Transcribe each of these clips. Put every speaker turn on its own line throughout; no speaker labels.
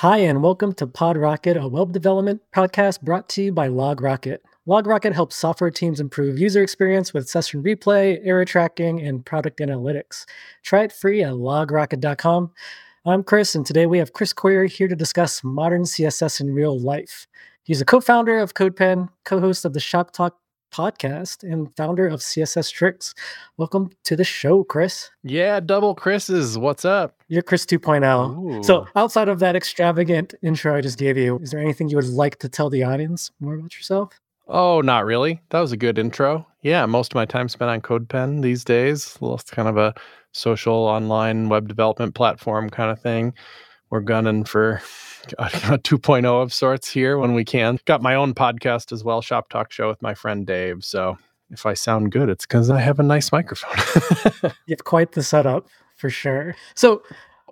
Hi, and welcome to PodRocket, a web development podcast brought to you by LogRocket. LogRocket helps software teams improve user experience with session replay, error tracking, and product analytics. Try it free at logrocket.com. I'm Chris, and today we have Chris Coyier here to discuss modern CSS in real life. He's a co founder of CodePen, co host of the Shop Talk podcast and founder of CSS Tricks. Welcome to the show, Chris.
Yeah, double Chris's. What's up?
You're Chris 2.0. So, outside of that extravagant intro I just gave you, is there anything you would like to tell the audience more about yourself?
Oh, not really. That was a good intro. Yeah, most of my time spent on CodePen these days. It's kind of a social online web development platform kind of thing. We're gunning for a 2.0 of sorts here when we can. Got my own podcast as well, Shop Talk Show with my friend Dave. So if I sound good, it's because I have a nice microphone.
you have quite the setup for sure. So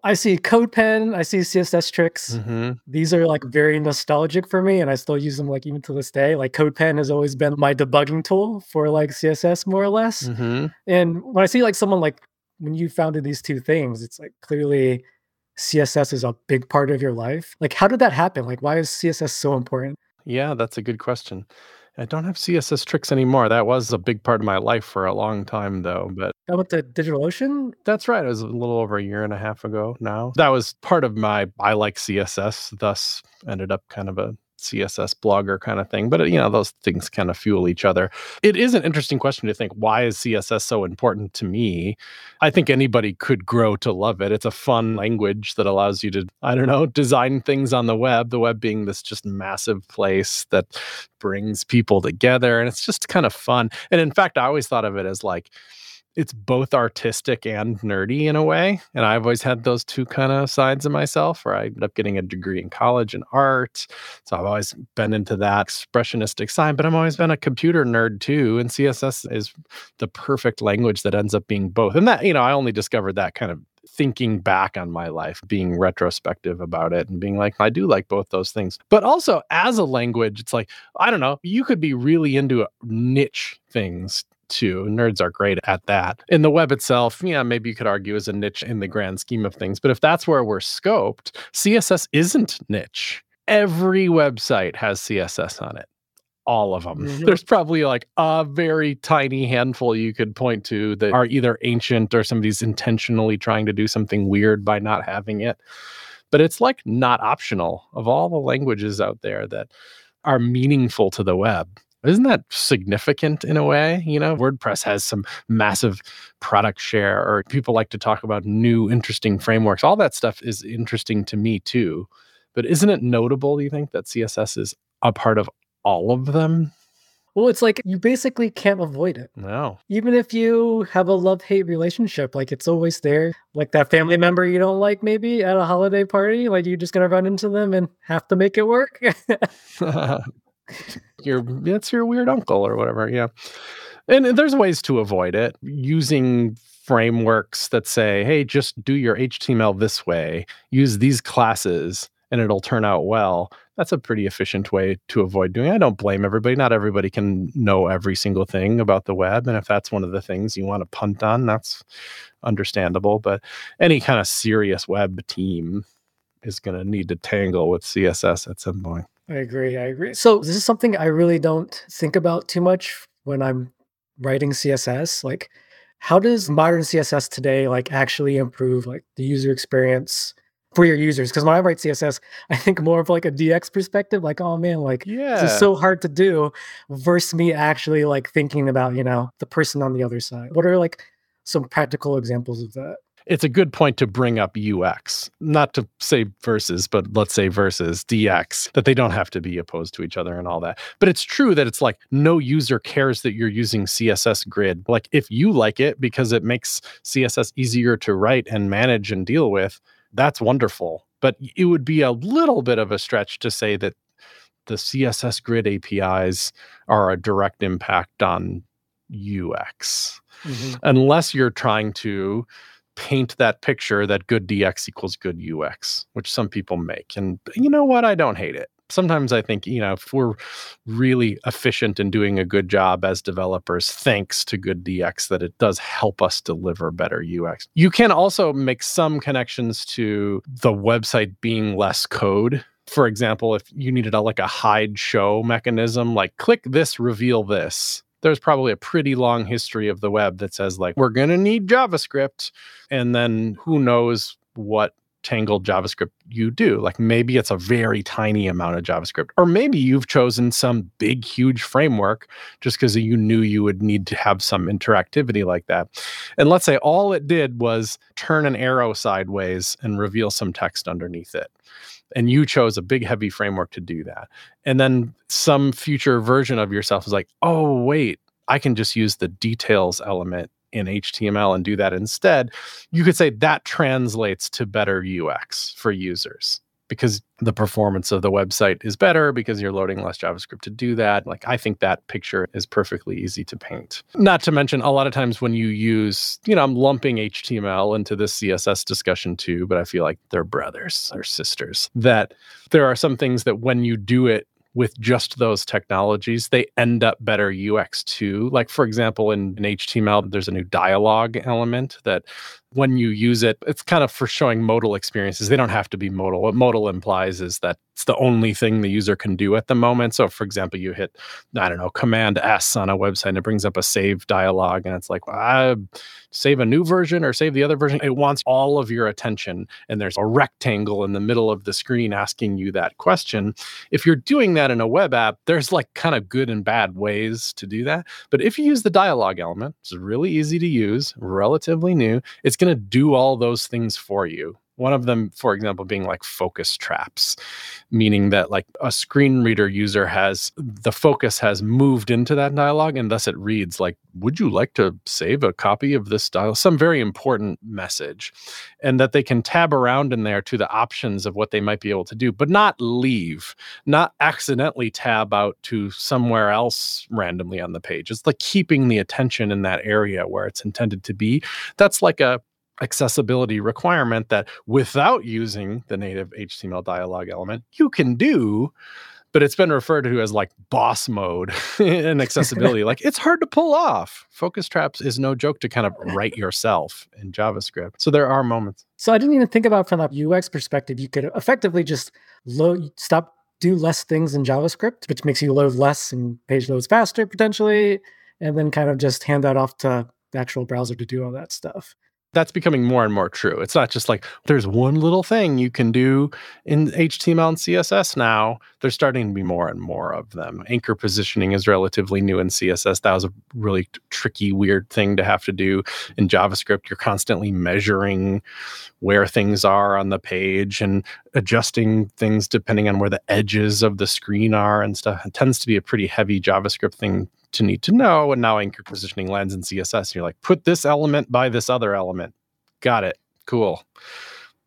I see CodePen, I see CSS tricks. Mm-hmm. These are like very nostalgic for me, and I still use them like even to this day. Like CodePen has always been my debugging tool for like CSS more or less. Mm-hmm. And when I see like someone like when you founded these two things, it's like clearly CSS is a big part of your life? Like, how did that happen? Like, why is CSS so important?
Yeah, that's a good question. I don't have CSS tricks anymore. That was a big part of my life for a long time, though. But
I went to DigitalOcean.
That's right. It was a little over a year and a half ago now. That was part of my I like CSS, thus ended up kind of a CSS blogger kind of thing. But, uh, you know, those things kind of fuel each other. It is an interesting question to think why is CSS so important to me? I think anybody could grow to love it. It's a fun language that allows you to, I don't know, design things on the web, the web being this just massive place that brings people together. And it's just kind of fun. And in fact, I always thought of it as like, it's both artistic and nerdy in a way. And I've always had those two kind of sides of myself where I ended up getting a degree in college in art. So I've always been into that expressionistic side, but I've always been a computer nerd too. And CSS is the perfect language that ends up being both. And that, you know, I only discovered that kind of thinking back on my life, being retrospective about it and being like, I do like both those things. But also as a language, it's like, I don't know, you could be really into niche things too. Nerds are great at that. In the web itself, yeah, maybe you could argue is a niche in the grand scheme of things. But if that's where we're scoped, CSS isn't niche. Every website has CSS on it. All of them. Mm-hmm. There's probably like a very tiny handful you could point to that are either ancient or somebody's intentionally trying to do something weird by not having it. But it's like not optional of all the languages out there that are meaningful to the web isn't that significant in a way? You know, WordPress has some massive product share, or people like to talk about new, interesting frameworks. All that stuff is interesting to me too. But isn't it notable, do you think, that CSS is a part of all of them?
Well, it's like you basically can't avoid it.
No.
Even if you have a love hate relationship, like it's always there. Like that family member you don't like, maybe at a holiday party, like you're just going to run into them and have to make it work.
your it's your weird uncle or whatever. Yeah. And there's ways to avoid it using frameworks that say, hey, just do your HTML this way, use these classes, and it'll turn out well. That's a pretty efficient way to avoid doing. It. I don't blame everybody. Not everybody can know every single thing about the web. And if that's one of the things you want to punt on, that's understandable. But any kind of serious web team is going to need to tangle with CSS at some point.
I agree. I agree. So this is something I really don't think about too much when I'm writing CSS. Like, how does modern CSS today like actually improve like the user experience for your users? Because when I write CSS, I think more of like a DX perspective. Like, oh man, like yeah. this is so hard to do, versus me actually like thinking about you know the person on the other side. What are like some practical examples of that?
It's a good point to bring up UX, not to say versus, but let's say versus DX, that they don't have to be opposed to each other and all that. But it's true that it's like no user cares that you're using CSS grid. Like if you like it because it makes CSS easier to write and manage and deal with, that's wonderful. But it would be a little bit of a stretch to say that the CSS grid APIs are a direct impact on UX. Mm-hmm. Unless you're trying to paint that picture that good DX equals good UX, which some people make. And you know what? I don't hate it. sometimes I think, you know, if we're really efficient in doing a good job as developers, thanks to good DX, that it does help us deliver better UX. You can also make some connections to the website being less code. For example, if you needed a like a hide show mechanism, like click this, reveal this. There's probably a pretty long history of the web that says like we're going to need JavaScript and then who knows what tangled JavaScript you do. Like maybe it's a very tiny amount of JavaScript, or maybe you've chosen some big, huge framework just because you knew you would need to have some interactivity like that. And let's say all it did was turn an arrow sideways and reveal some text underneath it. And you chose a big, heavy framework to do that. And then some future version of yourself is like, oh, wait, I can just use the details element in HTML and do that instead, you could say that translates to better UX for users because the performance of the website is better because you're loading less JavaScript to do that. Like, I think that picture is perfectly easy to paint. Not to mention, a lot of times when you use, you know, I'm lumping HTML into this CSS discussion too, but I feel like they're brothers or sisters. That there are some things that when you do it with just those technologies, they end up better UX too. Like, for example, in, in HTML, there's a new dialogue element that when you use it, it's kind of for showing modal experiences. They don't have to be modal. What modal implies is that it's the only thing the user can do at the moment. So, for example, you hit, I don't know, Command S on a website and it brings up a save dialog, and it's like, well, save a new version or save the other version. It wants all of your attention, and there's a rectangle in the middle of the screen asking you that question. If you're doing that in a web app, there's like kind of good and bad ways to do that. But if you use the dialog element, it's really easy to use, relatively new. It's going to do all those things for you. One of them, for example, being like focus traps, meaning that like a screen reader user has the focus has moved into that dialogue and thus it reads like, would you like to save a copy of this dial? Some very important message. And that they can tab around in there to the options of what they might be able to do, but not leave, not accidentally tab out to somewhere else randomly on the page. It's like keeping the attention in that area where it's intended to be. That's like a accessibility requirement that without using the native HTML dialog element, you can do, but it's been referred to as like boss mode in accessibility. like it's hard to pull off. Focus traps is no joke to kind of write yourself in JavaScript. So there are moments.
So I didn't even think about from that UX perspective. You could effectively just load, stop, do less things in JavaScript, which makes you load less and page loads faster potentially, and then kind of just hand that off to the actual browser to do all that stuff
that's becoming more and more true. It's not just like there's one little thing you can do in HTML and CSS now. There's starting to be more and more of them. Anchor positioning is relatively new in CSS. That was a really tricky, weird thing to have to do in JavaScript. You're constantly measuring where things are on the page and adjusting things depending on where the edges of the screen are and stuff. It tends to be a pretty heavy JavaScript thing to need to know. And now anchor positioning lands in CSS. And you're like, put this element by this other element. Got it. Cool.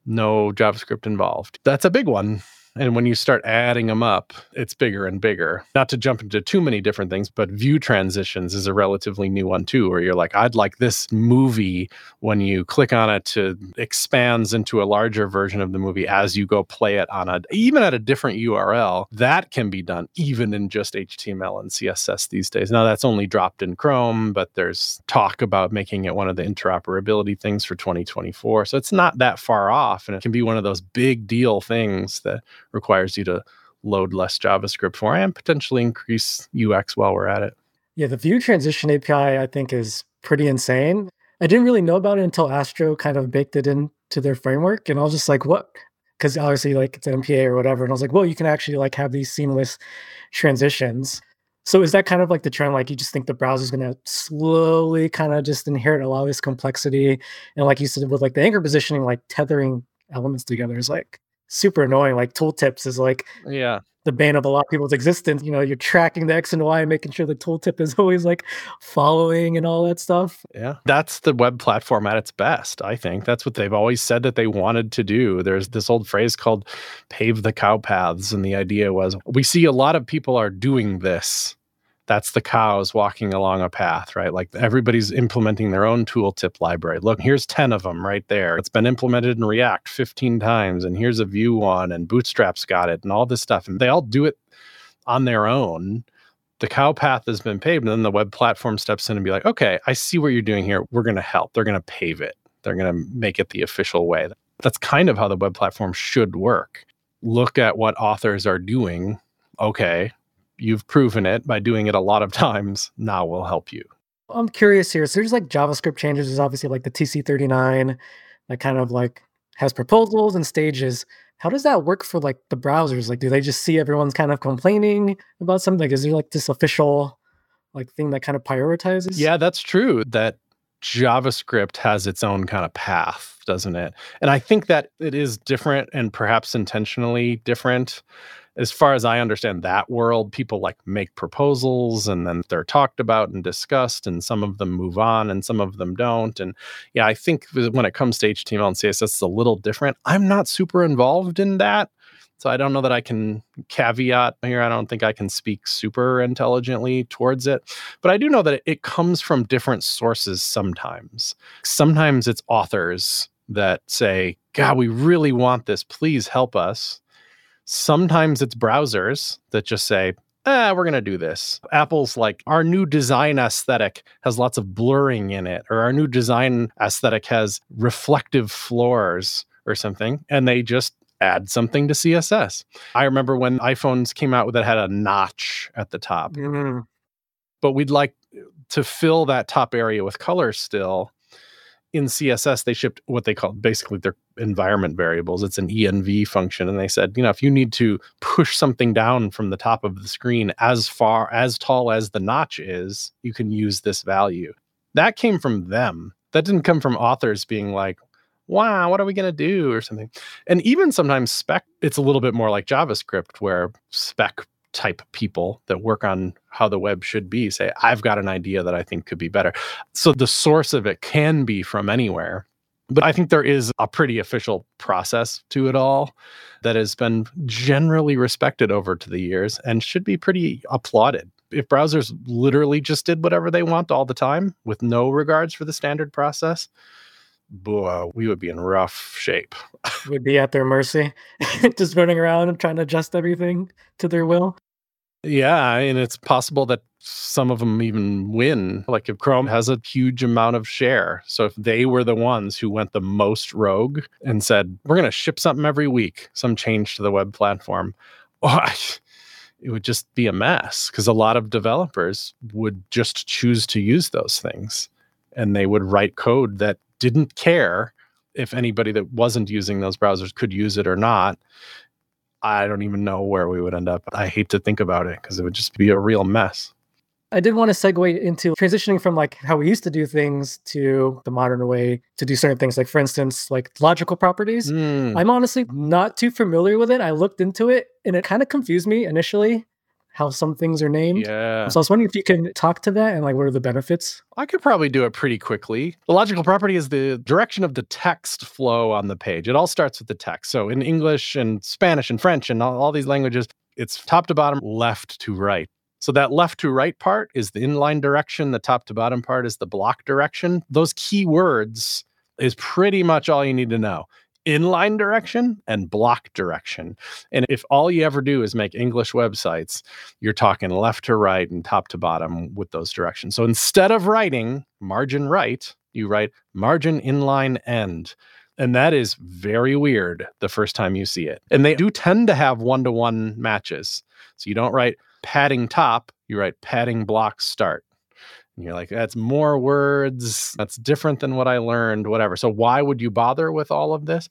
No JavaScript involved. That's a big one. And when you start adding them up, it's bigger and bigger. Not to jump into too many different things, but view transitions is a relatively new one too, where you're like, I'd like this movie when you click on it to expands into a larger version of the movie as you go play it on a even at a different URL. That can be done even in just HTML and CSS these days. Now that's only dropped in Chrome, but there's talk about making it one of the interoperability things for 2024. So it's not that far off. And it can be one of those big deal things that requires you to load less JavaScript for and potentially increase UX while we're at it.
Yeah, the view transition API I think is pretty insane. I didn't really know about it until Astro kind of baked it into their framework, and I was just like, "What?" Because obviously, like it's an MPA or whatever, and I was like, "Well, you can actually like have these seamless transitions." So is that kind of like the trend? Like you just think the browser is going to slowly kind of just inherit a lot of this complexity, and like you said with like the anchor positioning, like tethering elements together is like super annoying. Like tooltips is like
yeah
the bane of a lot of people's existence. You know, you're tracking the X and Y and making sure the tooltip is always like following and all that stuff.
Yeah. That's the web platform at its best, I think. That's what they've always said that they wanted to do. There's this old phrase called pave the cow paths. And the idea was we see a lot of people are doing this That's the cows walking along a path, right? Like everybody's implementing their own tooltip library. Look, here's 10 of them right there. It's been implemented in React 15 times, and here's a Vue one, and Bootstrap's got it, and all this stuff. And they all do it on their own. The cow path has been paved, and then the web platform steps in and be like, okay, I see what you're doing here. We're going to help. They're going to pave it. They're going to make it the official way. That's kind of how the web platform should work. Look at what authors are doing. Okay, you've proven it by doing it a lot of times. Now we'll help you.
I'm curious here. So there's like JavaScript changes. There's obviously like the TC39 that kind of like has proposals and stages. How does that work for like the browsers? Like, do they just see everyone's kind of complaining about something? Like, is there like this official like thing that kind of prioritizes?
Yeah, that's true. That JavaScript has its own kind of path, doesn't it? And I think that it is different and perhaps intentionally different as far as I understand that world, people like make proposals and then they're talked about and discussed, and some of them move on and some of them don't. And yeah, I think when it comes to HTML and CSS, it's a little different. I'm not super involved in that. So I don't know that I can caveat here. I don't think I can speak super intelligently towards it. But I do know that it comes from different sources sometimes. Sometimes it's authors that say, God, we really want this. Please help us. Sometimes it's browsers that just say, eh, we're going to do this. Apple's like, our new design aesthetic has lots of blurring in it, or our new design aesthetic has reflective floors or something. And they just add something to CSS. I remember when iPhones came out that had a notch at the top. Mm-hmm. But we'd like to fill that top area with color still in CSS, they shipped what they call basically their environment variables. It's an env function. And they said, you know, if you need to push something down from the top of the screen as far, as tall as the notch is, you can use this value. That came from them. That didn't come from authors being like, wow, what are we going to do or something. And even sometimes spec, it's a little bit more like JavaScript where spec type people that work on how the web should be say, I've got an idea that I think could be better. So the source of it can be from anywhere. But I think there is a pretty official process to it all that has been generally respected over to the years and should be pretty applauded. If browsers literally just did whatever they want all the time with no regards for the standard process, boy, we would be in rough shape.
We'd be at their mercy, just running around and trying to adjust everything to their will.
Yeah, and it's possible that some of them even win. Like if Chrome has a huge amount of share. So if they were the ones who went the most rogue and said, we're going to ship something every week, some change to the web platform, oh, it would just be a mess because a lot of developers would just choose to use those things and they would write code that didn't care if anybody that wasn't using those browsers could use it or not. I don't even know where we would end up. I hate to think about it because it would just be a real mess.
I did want to segue into transitioning from like how we used to do things to the modern way to do certain things. Like for instance, like logical properties. Mm. I'm honestly not too familiar with it. I looked into it and it kind of confused me initially how some things are named.
Yeah.
So I was wondering if you can talk to that and like what are the benefits?
I could probably do it pretty quickly. The logical property is the direction of the text flow on the page. It all starts with the text. So in English and Spanish and French and all, all these languages, it's top to bottom, left to right. So that left to right part is the inline direction. The top to bottom part is the block direction. Those key words is pretty much all you need to know inline direction and block direction. And if all you ever do is make English websites, you're talking left to right and top to bottom with those directions. So instead of writing margin right, you write margin inline end. And that is very weird the first time you see it. And they do tend to have one to one matches. So you don't write padding top, you write padding block start. And you're like, that's more words. That's different than what I learned, whatever. So, why would you bother with all of this?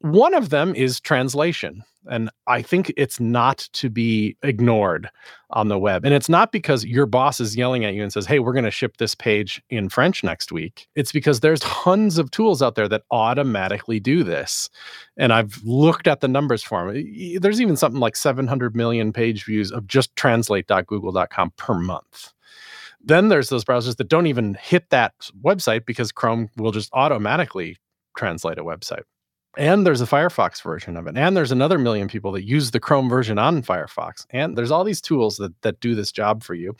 One of them is translation. And I think it's not to be ignored on the web. And it's not because your boss is yelling at you and says, Hey, we're going to ship this page in French next week. It's because there's tons of tools out there that automatically do this. And I've looked at the numbers for them. There's even something like 700 million page views of just translate.google.com per month then there's those browsers that don't even hit that website because Chrome will just automatically translate a website. And there's a Firefox version of it. And there's another million people that use the Chrome version on Firefox. And there's all these tools that, that do this job for you.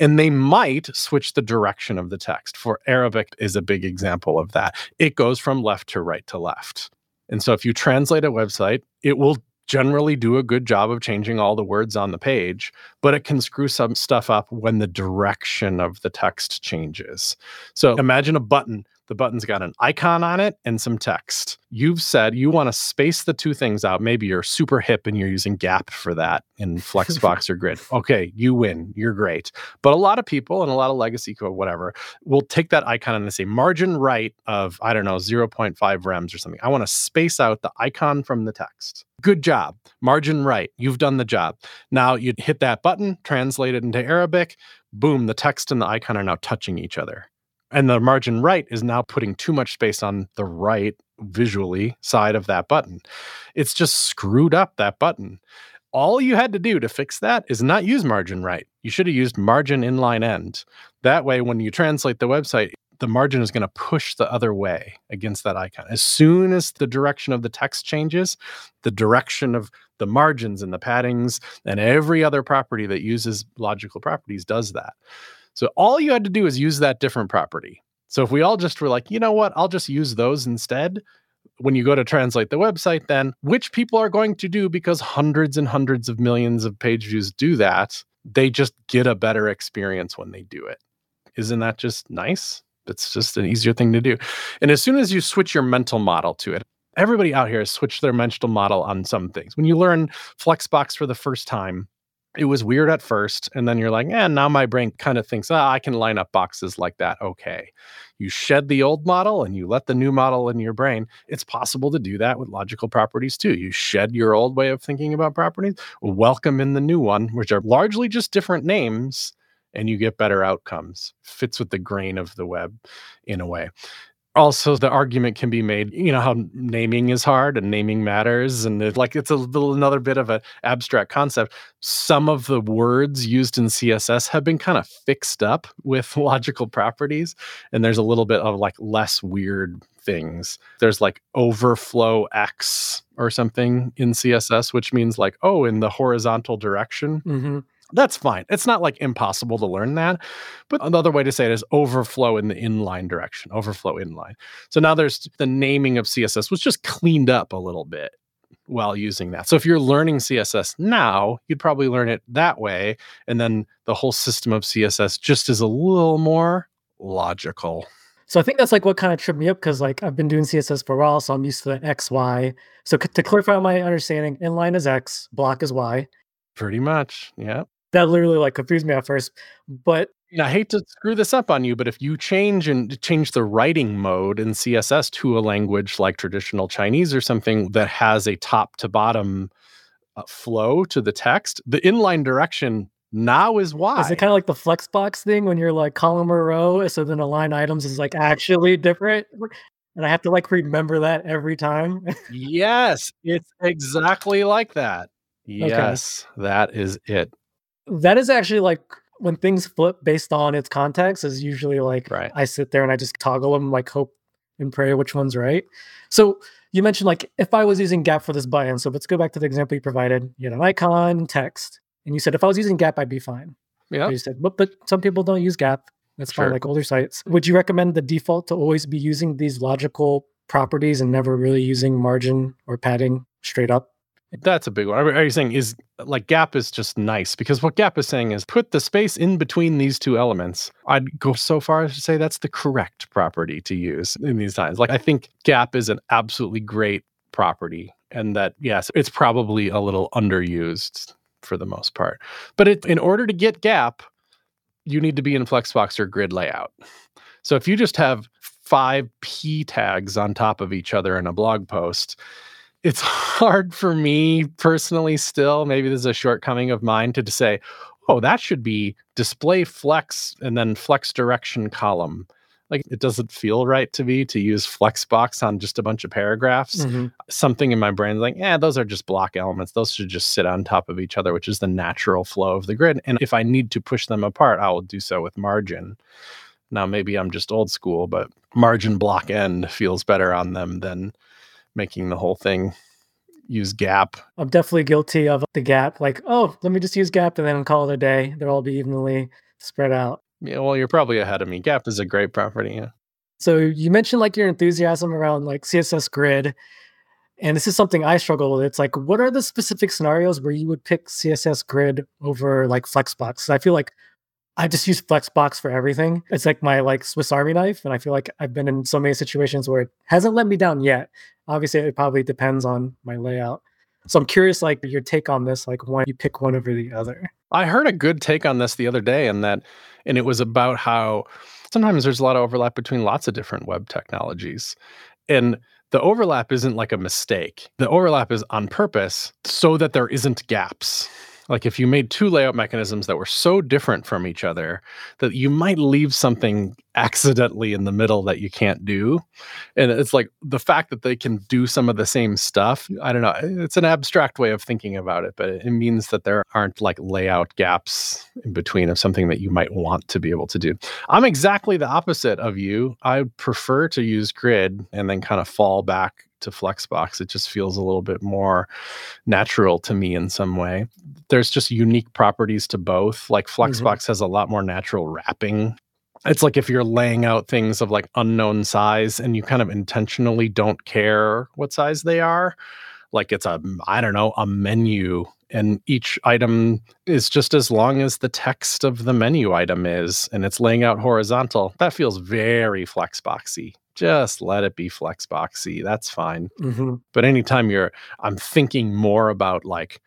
And they might switch the direction of the text. For Arabic is a big example of that. It goes from left to right to left. And so if you translate a website, it will generally do a good job of changing all the words on the page, but it can screw some stuff up when the direction of the text changes. So imagine a button the button's got an icon on it and some text. You've said you want to space the two things out. Maybe you're super hip and you're using Gap for that in Flexbox or Grid. Okay, you win. You're great. But a lot of people and a lot of legacy code, whatever, will take that icon and they say margin right of, I don't know, 0.5 rems or something. I want to space out the icon from the text. Good job. Margin right. You've done the job. Now you hit that button, translate it into Arabic. Boom, the text and the icon are now touching each other and the margin right is now putting too much space on the right visually side of that button. It's just screwed up that button. All you had to do to fix that is not use margin right. You should have used margin inline end. That way, when you translate the website, the margin is going to push the other way against that icon. As soon as the direction of the text changes, the direction of the margins and the paddings and every other property that uses logical properties does that. So all you had to do is use that different property. So if we all just were like, you know what, I'll just use those instead. When you go to translate the website, then which people are going to do because hundreds and hundreds of millions of page views do that, they just get a better experience when they do it. Isn't that just nice? It's just an easier thing to do. And as soon as you switch your mental model to it, everybody out here has switched their mental model on some things. When you learn Flexbox for the first time, it was weird at first and then you're like eh, now my brain kind of thinks ah, i can line up boxes like that okay you shed the old model and you let the new model in your brain it's possible to do that with logical properties too you shed your old way of thinking about properties welcome in the new one which are largely just different names and you get better outcomes. Fits with the grain of the web in a way. Also the argument can be made you know how naming is hard and naming matters and it, like it's a little another bit of an abstract concept. Some of the words used in css have been kind of fixed up with logical properties and there's a little bit of like less weird things. There's like overflow x or something in css which means like oh in the horizontal direction. Mm-hmm that's fine. It's not like impossible to learn that. But another way to say it is overflow in the inline direction, overflow inline. So now there's the naming of CSS was just cleaned up a little bit while using that. So if you're learning CSS now, you'd probably learn it that way. And then the whole system of CSS just is a little more logical.
So I think that's like what kind of tripped me up because like I've been doing CSS for a while, so I'm used to the X, Y. So c- to clarify my understanding, inline is X, block is Y.
Pretty much, yeah
that literally like confused me at first. But
I hate to screw this up on you, but if you change and change the writing mode in CSS to a language like traditional Chinese or something that has a top to bottom uh, flow to the text, the inline direction now is Y.
Is it kind of like the flexbox thing when you're like column or row? So then align items is like actually different. And I have to like remember that every time.
yes, it's exactly like that. Yes, okay. that is it
that is actually like when things flip based on its context is usually like
right.
I sit there and I just toggle them like hope and pray which one's right. So you mentioned like if I was using gap for this button, so let's go back to the example you provided. You had an icon text, and you said if I was using gap, I'd be fine.
Yeah.
You said, but but some people don't use gap. That's sure. fine, like older sites. Would you recommend the default to always be using these logical properties and never really using margin or padding straight up?
That's a big one. Are you saying is like gap is just nice because what gap is saying is put the space in between these two elements. I'd go so far as to say that's the correct property to use in these times. Like I think gap is an absolutely great property and that yes, it's probably a little underused for the most part. But it, in order to get gap, you need to be in Flexbox or grid layout. So if you just have five p tags on top of each other in a blog post, it's hard for me personally still maybe this is a shortcoming of mine to say oh that should be display flex and then flex direction column. Like it doesn't feel right to me to use flexbox on just a bunch of paragraphs. Mm-hmm. something in my brain's like yeah those are just block elements. Those should just sit on top of each other which is the natural flow of the grid and if i need to push them apart i will do so with margin. Now maybe i'm just old school but margin block end feels better on them than making the whole thing use gap.
I'm definitely guilty of the gap. Like, oh, let me just use gap and then call it a day. They'll all be evenly spread out.
Yeah, well, you're probably ahead of me. Gap is a great property. Yeah.
So you mentioned like your enthusiasm around like CSS grid. And this is something I struggle with. It's like, what are the specific scenarios where you would pick CSS grid over like Flexbox? I feel like I just use Flexbox for everything. It's like my like Swiss Army knife, and I feel like I've been in so many situations where it hasn't let me down yet. Obviously, it probably depends on my layout. So I'm curious, like your take on this, like why you pick one over the other.
I heard a good take on this the other day, and that, and it was about how sometimes there's a lot of overlap between lots of different web technologies, and the overlap isn't like a mistake. The overlap is on purpose so that there isn't gaps like if you made two layout mechanisms that were so different from each other that you might leave something accidentally in the middle that you can't do. And it's like the fact that they can do some of the same stuff i don't know it's an abstract way of thinking about it but it means that there aren't like layout gaps in between of something that you might want to be able to do. I'm exactly the opposite of you. I prefer to use grid and then kind of fall back to Flexbox. It just feels a little bit more natural to me in some way. There's just unique properties to both. Like mm-hmm. Flexbox mm-hmm. has a lot more natural wrapping. It's like if you're laying out things of like unknown size and you kind of intentionally don't care what size they are. Like it's a, I don't know, a menu and each item is just as long as the text of the menu item is and it's laying out horizontal that feels very flexboxy just let it be flexboxy. That's fine. Mm-hmm. But anytime you're, I'm thinking more about like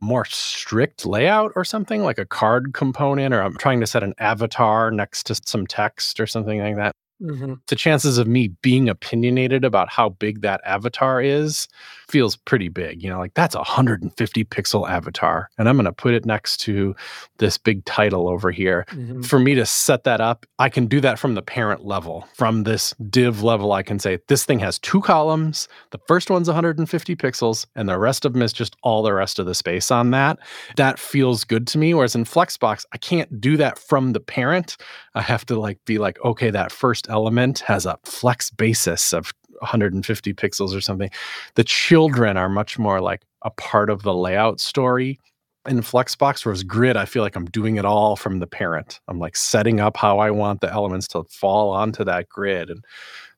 more strict layout or something like a card component, or I'm trying to set an avatar next to some text or something like that. Mm-hmm. The chances of me being opinionated about how big that avatar is feels pretty big. You know, like that's a 150 pixel avatar, and I'm going to put it next to this big title over here. Mm-hmm. For me to set that up, I can do that from the parent level. From this div level, I can say this thing has two columns. The first one's 150 pixels, and the rest of them is just all the rest of the space on that. That feels good to me. Whereas in Flexbox, I can't do that from the parent. I have to like be like, okay, that first element has a flex basis of 150 pixels or something. The children are much more like a part of the layout story. In Flexbox, whereas Grid, I feel like I'm doing it all from the parent. I'm like setting up how I want the elements to fall onto that grid, and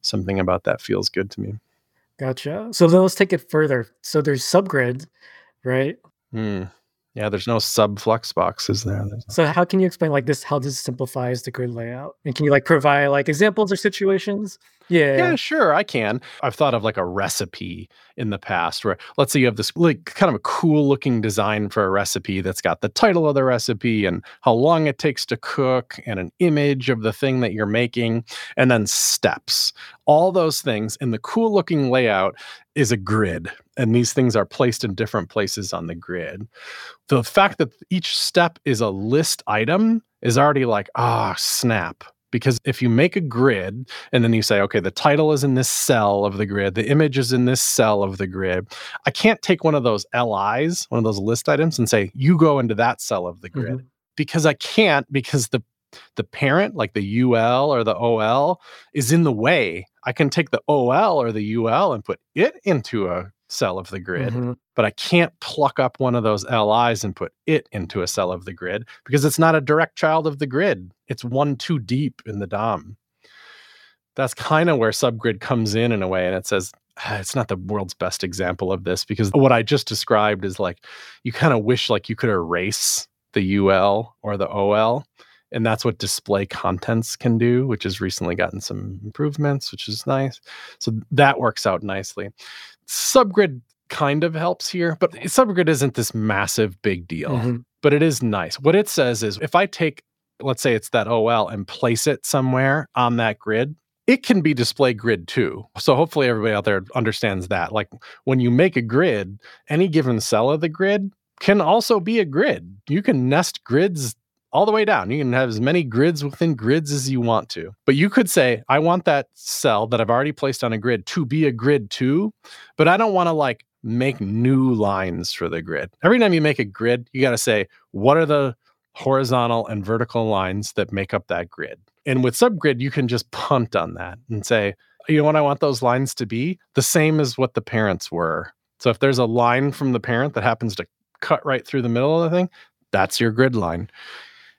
something about that feels good to me.
Gotcha. So then let's take it further. So there's subgrid, right?
Hmm. Yeah, there's no sub flex boxes there.
So how can you explain like this? How this simplifies the grid layout? And can you like provide like examples or situations?
Yeah. Yeah, sure, I can. I've thought of like a recipe in the past where let's say you have this like kind of a cool looking design for a recipe that's got the title of the recipe and how long it takes to cook and an image of the thing that you're making and then steps. All those things and the cool looking layout is a grid and these things are placed in different places on the grid. The fact that each step is a list item is already like, ah, oh, snap because if you make a grid and then you say, okay, the title is in this cell of the grid, the image is in this cell of the grid, I can't take one of those LIs, one of those list items, and say, you go into that cell of the grid. Mm-hmm. Because I can't, because the the parent, like the UL or the OL, is in the way. I can take the OL or the UL and put it into a cell of the grid, mm-hmm. But I can't pluck up one of those LIs and put it into a cell of the grid because it's not a direct child of the grid. It's one too deep in the DOM. That's kind of where subgrid comes in in a way. And it says, ah, it's not the world's best example of this because what I just described is like you kind of wish like you could erase the UL or the OL. And that's what display contents can do, which has recently gotten some improvements, which is nice. So that works out nicely subgrid kind of helps here, but subgrid isn't this massive big deal, mm-hmm. but it is nice. What it says is if I take, let's say it's that OL and place it somewhere on that grid, it can be display grid too. So hopefully everybody out there understands that. Like when you make a grid, any given cell of the grid can also be a grid. You can nest grids all the way down. You can have as many grids within grids as you want to. But you could say, I want that cell that I've already placed on a grid to be a grid too, but I don't want to like make new lines for the grid. Every time you make a grid, you got to say, what are the horizontal and vertical lines that make up that grid? And with subgrid, you can just punt on that and say, You know what I want those lines to be? The same as what the parents were. So if there's a line from the parent that happens to cut right through the middle of the thing, that's your grid line.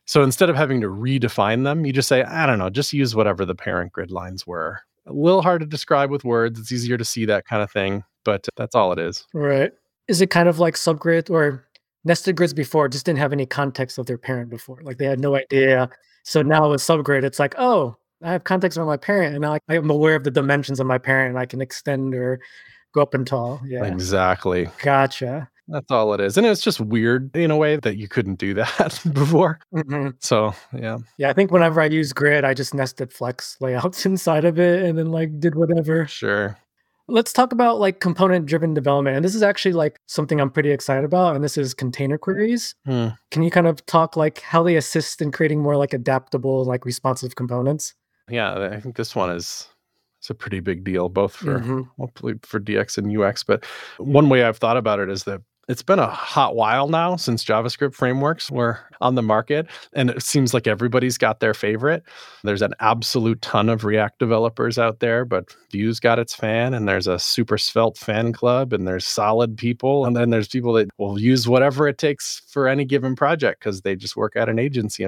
So instead of having to redefine them, you just say, I don't know, just use whatever the parent grid lines were. A little hard to describe with words. It's easier to see that kind of thing, but that's all it is.
Right. Is it kind of like subgrid or nested grids before just didn't have any context of their parent before? Like they had no idea. So now with subgrid, it's like, oh, I have context on my parent and I, I'm aware of the dimensions of my parent and I can extend or go up and tall. Yeah.
Exactly.
Gotcha.
That's all it is. And it's just weird in a way that you couldn't do that before.
hmm
So, yeah.
Yeah, I think whenever I use grid, I just nested flex layouts inside of it and then like did whatever.
Sure.
Let's talk about like component driven development. And this is actually like something I'm pretty excited about. And this is container queries.
Hmm.
Can you kind of talk like how they assist in creating more like adaptable, like responsive components?
Yeah, I think this one is it's a pretty big deal, both for
Mhm.
hopefully for DX and UX. But one way I've thought about it is that it's been a hot while now since JavaScript frameworks were on the market, and it seems like everybody's got their favorite. There's an absolute ton of React developers out there, but Vue's got its fan, and there's a super svelte fan club, and there's solid people, and then there's people that will use whatever it takes for any given project because they just work at an agency.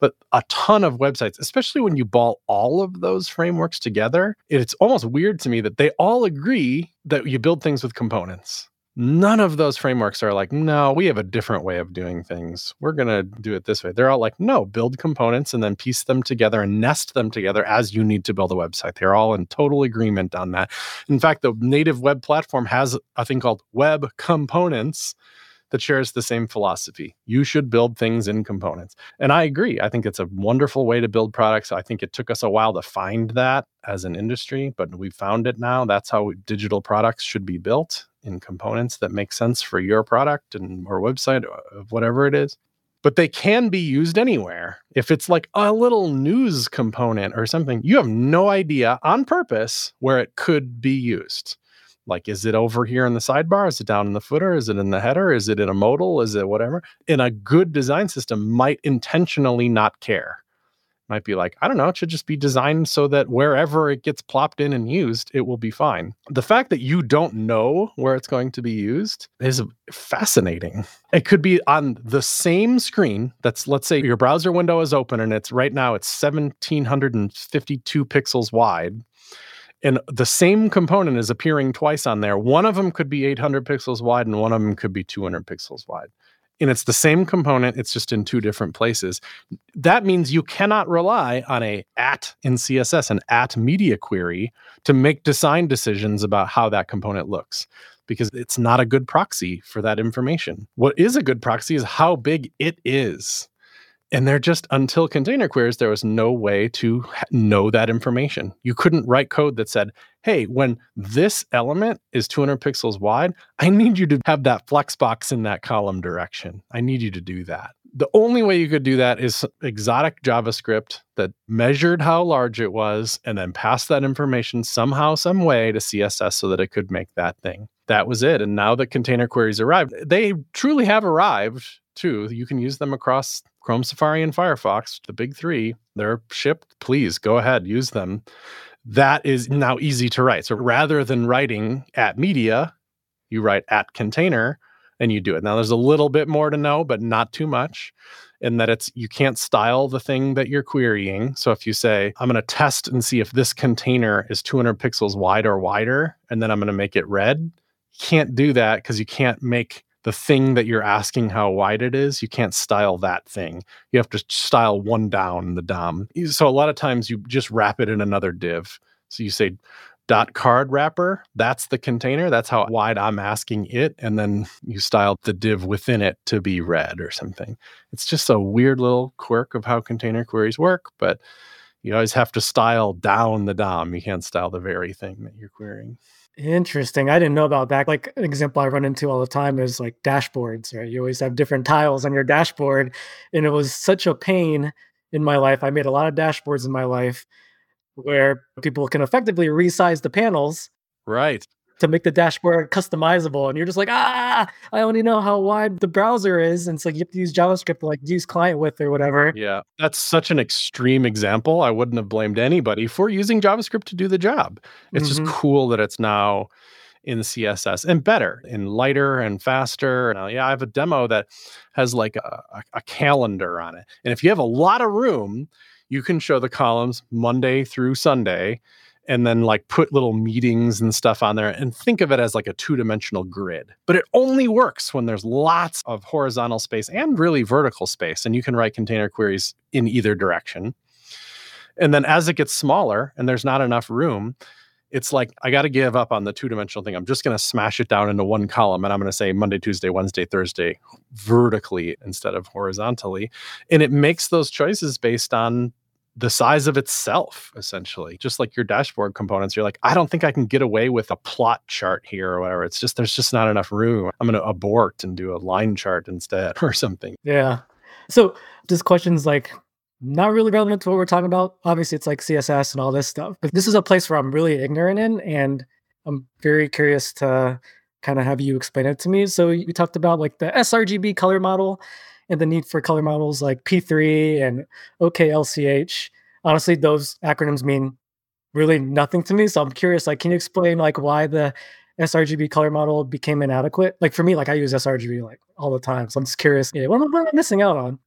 But a ton of websites, especially when you ball all of those frameworks together, it's almost weird to me that they all agree that you build things with components. None of those frameworks are like, no, we have a different way of doing things. We're going to do it this way. They're all like, no, build components and then piece them together and nest them together as you need to build a website. They're all in total agreement on that. In fact, the native web platform has a thing called web components that shares the same philosophy. You should build things in components. And I agree. I think it's a wonderful way to build products. I think it took us a while to find that as an industry, but we found it now. That's how digital products should be built in components that make sense for your product and or website or uh, whatever it is. But they can be used anywhere. If it's like a little news component or something, you have no idea on purpose where it could be used. Like, is it over here in the sidebar? Is it down in the footer? Is it in the header? Is it in a modal? Is it whatever? in a good design system might intentionally not care. Might be like, I don't know, it should just be designed so that wherever it gets plopped in and used, it will be fine. The fact that you don't know where it's going to be used is fascinating. It could be on the same screen that's, let's say, your browser window is open and it's right now it's 1752 pixels wide and the same component is appearing twice on there. One of them could be 800 pixels wide, and one of them could be 200 pixels wide. And it's the same component, it's just in two different places. That means you cannot rely on a at in CSS, an at media query to make design decisions about how that component looks because it's not a good proxy for that information. What is a good proxy is how big it is. And they're just until container queries, there was no way to know that information. You couldn't write code that said, hey, when this element is 200 pixels wide, I need you to have that flex box in that column direction. I need you to do that. The only way you could do that is exotic JavaScript that measured how large it was and then passed that information somehow, some way to CSS so that it could make that thing. That was it. And now that container queries arrived, they truly have arrived too. You can use them across Chrome, Safari, and Firefox, the big three. They're shipped. Please go ahead, use them. That is now easy to write. So rather than writing at media, you write at container and you do it. Now there's a little bit more to know, but not too much. In that it's you can't style the thing that you're querying. So if you say, I'm going to test and see if this container is 200 pixels wide or wider, and then I'm going to make it red, you can't do that because you can't make the thing that you're asking how wide it is, you can't style that thing. You have to style one down the DOM. So a lot of times you just wrap it in another div. So you say dot card wrapper, that's the container. That's how wide I'm asking it. And then you style the div within it to be red or something. It's just a weird little quirk of how container queries work, but you always have to style down the DOM. You can't style the very thing that you're querying.
Interesting. I didn't know about that. Like an example I run into all the time is like dashboards, right? You always have different tiles on your dashboard. And it was such a pain in my life. I made a lot of dashboards in my life where people can effectively resize the panels
Right.
To make the dashboard customizable. And you're just like, ah, I only know how wide the browser is. And it's like you have to use JavaScript to like use clientWidth or whatever.
Yeah. That's such an extreme example. I wouldn't have blamed anybody for using JavaScript to do the job. It's mm-hmm. just cool that it's now in CSS and better and lighter and faster. And, uh, yeah, I have a demo that has like a, a, a calendar on it. And if you have a lot of room, you can show the columns Monday through Sunday and then like put little meetings and stuff on there and think of it as like a two-dimensional grid. But it only works when there's lots of horizontal space and really vertical space and you can write container queries in either direction. And then as it gets smaller and there's not enough room, it's like I got to give up on the two dimensional thing. I'm just going to smash it down into one column and I'm going to say Monday, Tuesday, Wednesday, Thursday vertically instead of horizontally. And it makes those choices based on the size of itself, essentially. Just like your dashboard components, you're like, I don't think I can get away with a plot chart here or whatever. It's just, there's just not enough room. I'm going to abort and do a line chart instead or something.
Yeah. So this question's like, not really relevant to what we're talking about. Obviously, it's like CSS and all this stuff, but this is a place where I'm really ignorant in, and I'm very curious to kind of have you explain it to me. So you talked about like the sRGB color model and the need for color models like P3 and OKLCH. Honestly, those acronyms mean really nothing to me. So I'm curious, like, can you explain like why the sRGB color model became inadequate? Like for me, like I use sRGB like all the time. So I'm just curious, yeah, what am, what am I missing out on?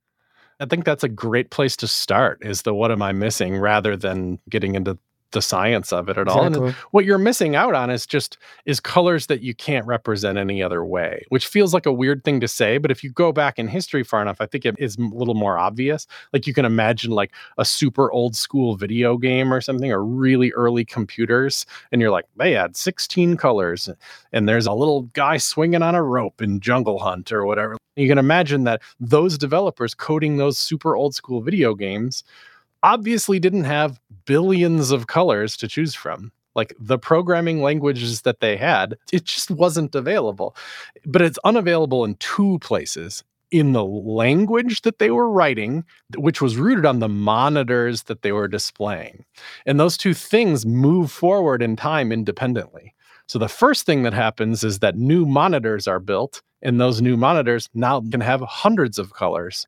I think that's a great place to start is the what am I missing rather than getting into the science of it at exactly. all. And what you're missing out on is just is colors that you can't represent any other way, which feels like a weird thing to say, but if you go back in history far enough, I think it is a little more obvious. Like you can imagine like a super old school video game or something or really early computers and you're like, they had 16 colors and there's a little guy swinging on a rope in Jungle Hunt or whatever. You can imagine that those developers coding those super old school video games obviously didn't have billions of colors to choose from. Like the programming languages that they had, it just wasn't available. But it's unavailable in two places in the language that they were writing, which was rooted on the monitors that they were displaying. And those two things move forward in time independently. So the first thing that happens is that new monitors are built, and those new monitors now can have hundreds of colors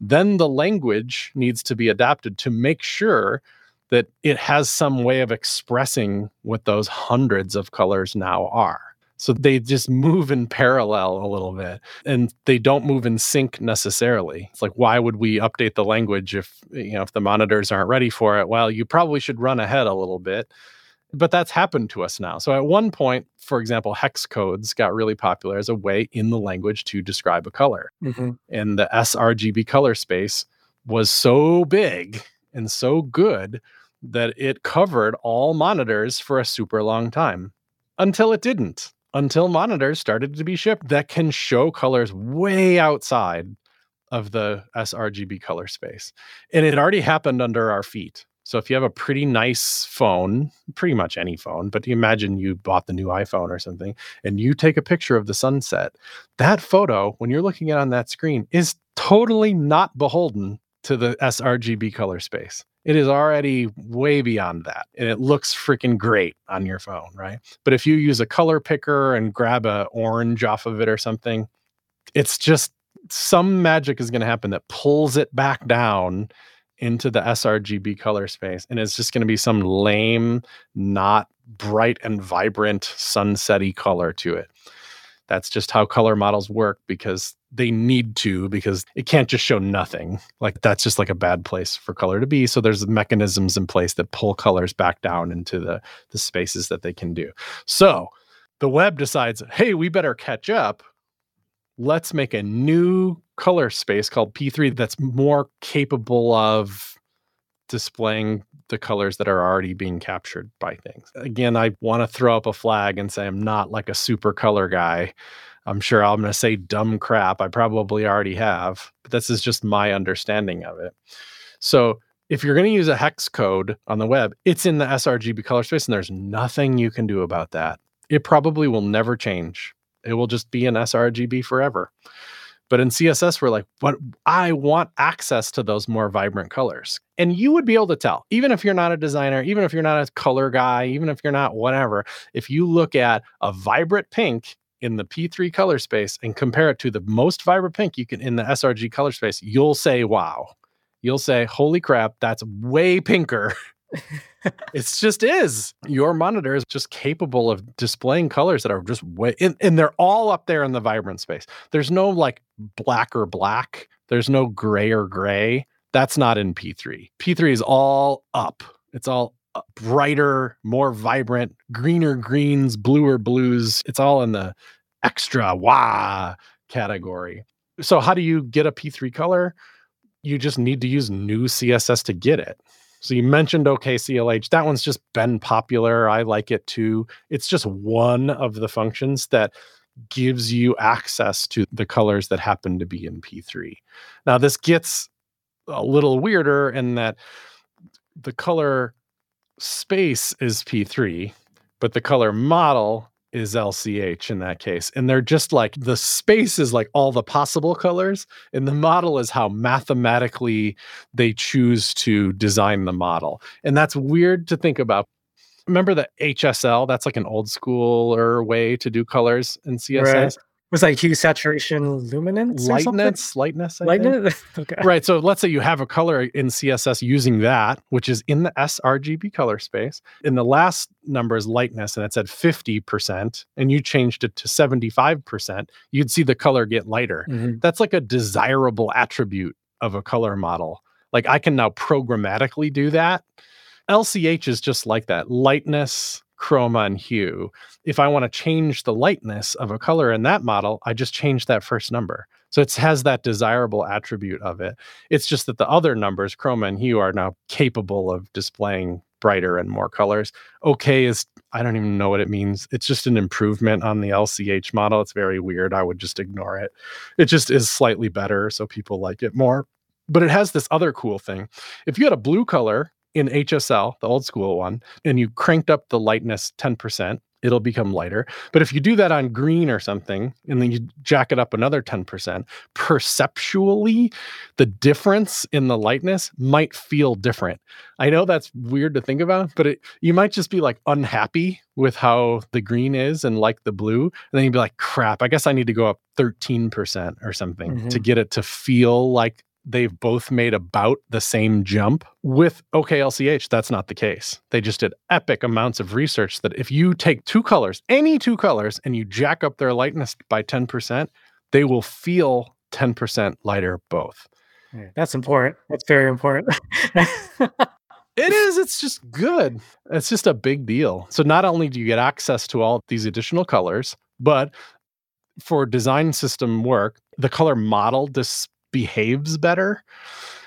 then the language needs to be adapted to make sure that it has some way of expressing what those hundreds of colors now are. So they just move in parallel a little bit and they don't move in sync necessarily. It's like why would we update the language if you know if the monitors aren't ready for it? Well, you probably should run ahead a little bit but that's happened to us now. So at one point, for example, hex codes got really popular as a way in the language to describe a color. Mm-hmm. And the sRGB color space was so big and so good that it covered all monitors for a super long time until it didn't. Until monitors started to be shipped that can show colors way outside of the sRGB color space. And it already happened under our feet. So if you have a pretty nice phone, pretty much any phone, but you imagine you bought the new iPhone or something and you take a picture of the sunset, that photo, when you're looking at on that screen, is totally not beholden to the sRGB color space. It is already way beyond that. And it looks freaking great on your phone, right? But if you use a color picker and grab a orange off of it or something, it's just some magic is going to happen that pulls it back down into the sRGB color space. And it's just going to be some lame, not bright and vibrant sunsetty color to it. That's just how color models work because they need to, because it can't just show nothing. Like that's just like a bad place for color to be. So there's mechanisms in place that pull colors back down into the, the spaces that they can do. So the web decides, hey, we better catch up let's make a new color space called P3 that's more capable of displaying the colors that are already being captured by things. Again, I want to throw up a flag and say I'm not like a super color guy. I'm sure I'm going to say dumb crap. I probably already have, but this is just my understanding of it. So, if you're going to use a hex code on the web, it's in the sRGB color space, and there's nothing you can do about that. It probably will never change. It will just be an sRGB forever. But in CSS, we're like, but I want access to those more vibrant colors. And you would be able to tell, even if you're not a designer, even if you're not a color guy, even if you're not whatever, if you look at a vibrant pink in the P3 color space and compare it to the most vibrant pink you can in the sRG color space, you'll say, wow. You'll say, holy crap, that's way pinker. it just is. Your monitor is just capable of displaying colors that are just way, and, and they're all up there in the vibrant space. There's no like black or black, there's no gray or gray. That's not in P3. P3 is all up. It's all brighter, more vibrant, greener greens, bluer blues. It's all in the extra wah category. So, how do you get a P3 color? You just need to use new CSS to get it. So, you mentioned OKLCH. That one's just been popular. I like it too. It's just one of the functions that gives you access to the colors that happen to be in P3. Now, this gets a little weirder in that the color space is P3, but the color model is LCH in that case. And they're just like the space is like all the possible colors, and the model is how mathematically they choose to design the model. And that's weird to think about. Remember the HSL? That's like an old schooler way to do colors in CSS. Right
was like hue saturation luminance
lightness lightness
I lightness? Okay.
Right so let's say you have a color in css using that which is in the srgb color space in the last number is lightness and it said 50% and you changed it to 75% you'd see the color get lighter. Mm-hmm. that's like a desirable attribute of a color model. Like i can now programmatically do that. Lch is just like that lightness chroma and hue. If I want to change the lightness of a color in that model, I just change that first number. So it has that desirable attribute of it. It's just that the other numbers, chroma and hue, are now capable of displaying brighter and more colors. Okay is I don't even know what it means. It's just an improvement on the LCH model. It's very weird. I would just ignore it. It just is slightly better, so people like it more. But it has this other cool thing. If you had a blue color in HSL, the old school one, and you cranked up the lightness 10%, it'll become lighter. But if you do that on green or something, and then you jack it up another 10%, perceptually, the difference in the lightness might feel different. I know that's weird to think about, but it, you might just be like unhappy with how the green is and like the blue. And then you'd be like, crap, I guess I need to go up 13% or something mm-hmm. to get it to feel like they've both made about the same jump. With OKLCH, that's not the case. They just did epic amounts of research that if you take two colors, any two colors, and you jack up their lightness by 10%, they will feel 10% lighter both.
That's important. That's very important.
It is. It's just good. It's just a big deal. So not only do you get access to all these additional colors, but for design system work, the color model dis- behaves better.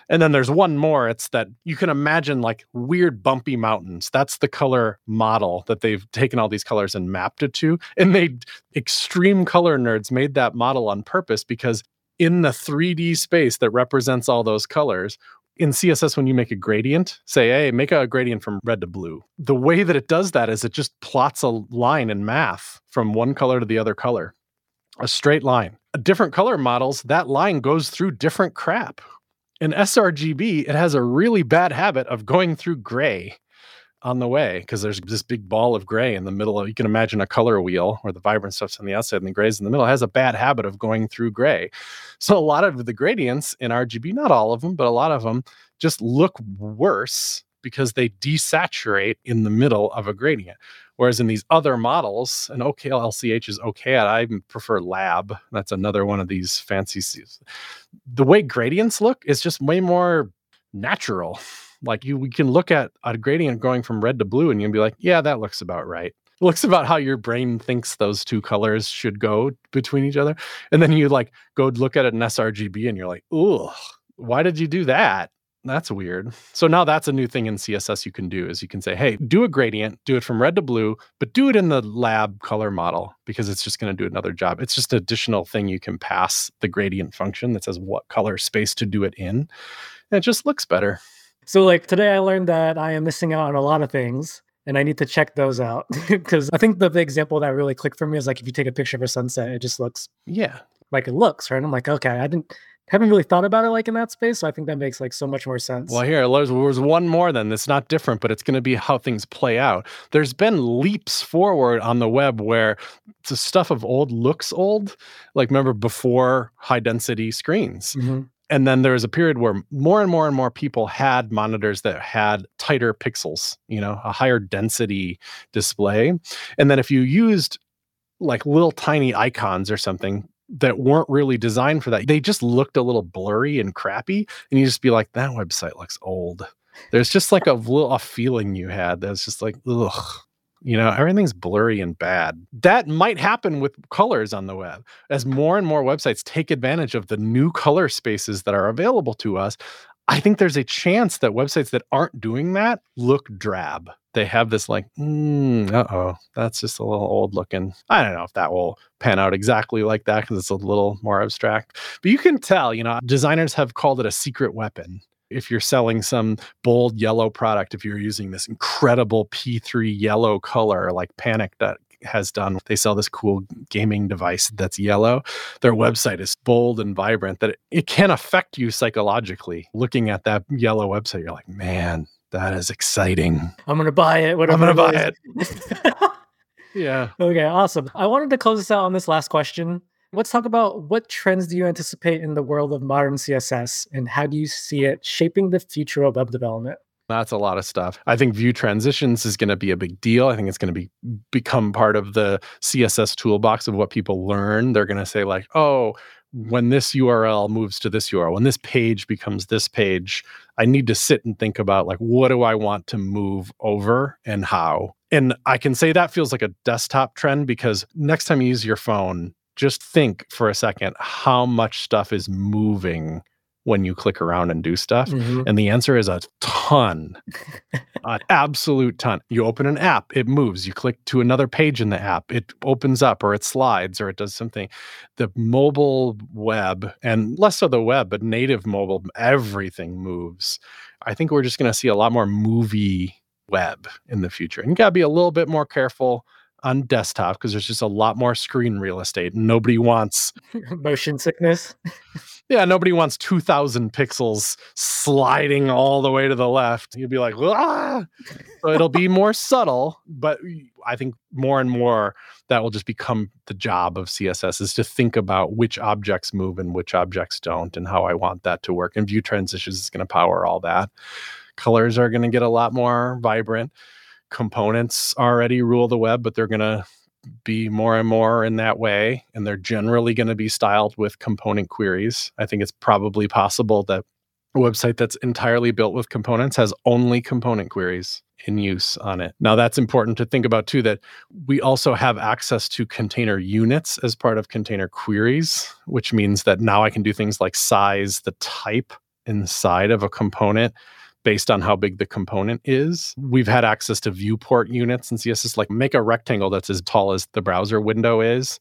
And then there's one more. It's that you can imagine like weird bumpy mountains. That's the color model that they've taken all these colors and mapped it to. And they extreme color nerds made that model on purpose because in the 3D space that represents all those colors, in CSS, when you make a gradient, say, hey, make a gradient from red to blue. The way that it does that is it just plots a line in math from one color to the other color a straight line. Different color models, that line goes through different crap. In sRGB, it has a really bad habit of going through gray on the way because there's this big ball of gray in the middle you can imagine a color wheel where the vibrant stuff's on the outside and the gray's in the middle it has a bad habit of going through gray so a lot of the gradients in rgb not all of them but a lot of them just look worse because they desaturate in the middle of a gradient Whereas in these other models, and OKLCH is okay I prefer lab. That's another one of these fancy. The way gradients look is just way more natural. Like you, we can look at a gradient going from red to blue, and you can be like, yeah, that looks about right. It looks about how your brain thinks those two colors should go between each other. And then you like go look at an sRGB, and you're like, ooh, why did you do that? That's weird. So now that's a new thing in CSS you can do is you can say, hey, do a gradient, do it from red to blue, but do it in the lab color model because it's just going to do another job. It's just an additional thing you can pass the gradient function that says what color space to do it in. And it just looks better.
So like today I learned that I am missing out on a lot of things and I need to check those out because I think the, the example that really clicked for me is like if you take a picture of a sunset, it just looks
yeah
like it looks, right? I'm like, okay, I didn't haven't really thought about it like in that space. So I think that makes like so much more sense.
Well, here there's, there's one more then that's not different, but it's going to be how things play out. There's been leaps forward on the web where the stuff of old looks old. Like remember before high density screens.
Mhm.
And then there was a period where more and more and more people had monitors that had tighter pixels, you know, a higher density display. And then if you used like little tiny icons or something that weren't really designed for that, they just looked a little blurry and crappy. And you just be like, that website looks old. There's just like a little a feeling you had that's just like, ugh. You know, everything's blurry and bad. That might happen with colors on the web. As more and more websites take advantage of the new color spaces that are available to us, I think there's a chance that websites that aren't doing that look drab. They have this like, mm, uh oh, that's just a little old looking. I don't know if that will pan out exactly like that because it's a little more abstract. But you can tell, you know, designers have called it a secret weapon. If you're selling some bold yellow product, if you're using this incredible P3 yellow color like Panic that has done, they sell this cool gaming device that's yellow. Their website is bold and vibrant that it, it can affect you psychologically. Looking at that yellow website, you're like, man, that is exciting.
I'm gonna buy it. Whatever
I'm gonna buy
it.
Yeah.
okay, awesome. I wanted to close this out on this last question. Let's talk about what trends do you anticipate in the world of modern CSS and how do you see it shaping the future of web development?
That's a lot of stuff. I think view transitions is going to be a big deal. I think it's going to be become part of the CSS toolbox of what people learn. They're going to say like, "Oh, when this URL moves to this URL, when this page becomes this page, I need to sit and think about like what do I want to move over and how." And I can say that feels like a desktop trend because next time you use your phone, just think for a second how much stuff is moving when you click around and do stuff.
Mhm.
And the answer is a ton, an absolute ton. You open an app, it moves. You click to another page in the app, it opens up or it slides or it does something. The mobile web, and less so the web, but native mobile, everything moves. I think we're just going to see a lot more movie web in the future. And you got to be a little bit more careful on desktop because there's just a lot more screen real estate. Nobody wants
Motion sickness.
yeah, nobody wants 2000 pixels sliding all the way to the left. You'd be like, ah! So it'll be more subtle, but I think more and more that will just become the job of CSS is to think about which objects move and which objects don't and how I want that to work. And view transitions is going to power all that. Colors are going to get a lot more vibrant. Components already rule the web, but they're going to be more and more in that way. And they're generally going to be styled with component queries. I think it's probably possible that a website that's entirely built with components has only component queries in use on it. Now, that's important to think about too that we also have access to container units as part of container queries, which means that now I can do things like size the type inside of a component based on how big the component is. We've had access to viewport units in CSS, like make a rectangle that's as tall as the browser window is.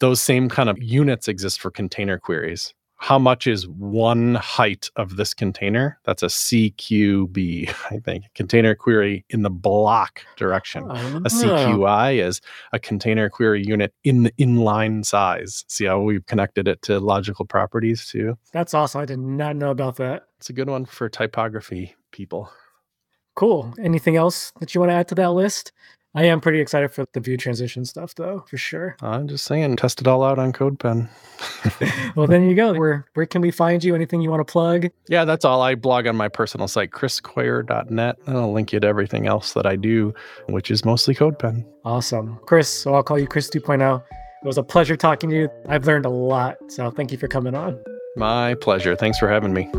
Those same kind of units exist for container queries. How much is one height of this container? That's a CQB, I think. Container query in the block direction. A
Oh.
CQI is a container query unit in the inline size. See how we've connected it to logical properties too?
That's awesome. I did not know about that.
It's a good one for typography people.
Cool. Anything else that you want to add to that list? I am pretty excited for the view transition stuff, though, for sure.
I'm just saying, test it all out on CodePen.
well, then you go. Where where can we find you? Anything you want to plug?
yeah, that's all. I blog on my personal site, chriscoyier.net, and I'll link you to everything else that I do, which is mostly CodePen.
Awesome. Chris, so I'll call you Chris 2.0. It was a pleasure talking to you. I've learned a lot. So thank you for coming on.
My pleasure. Thanks for having me.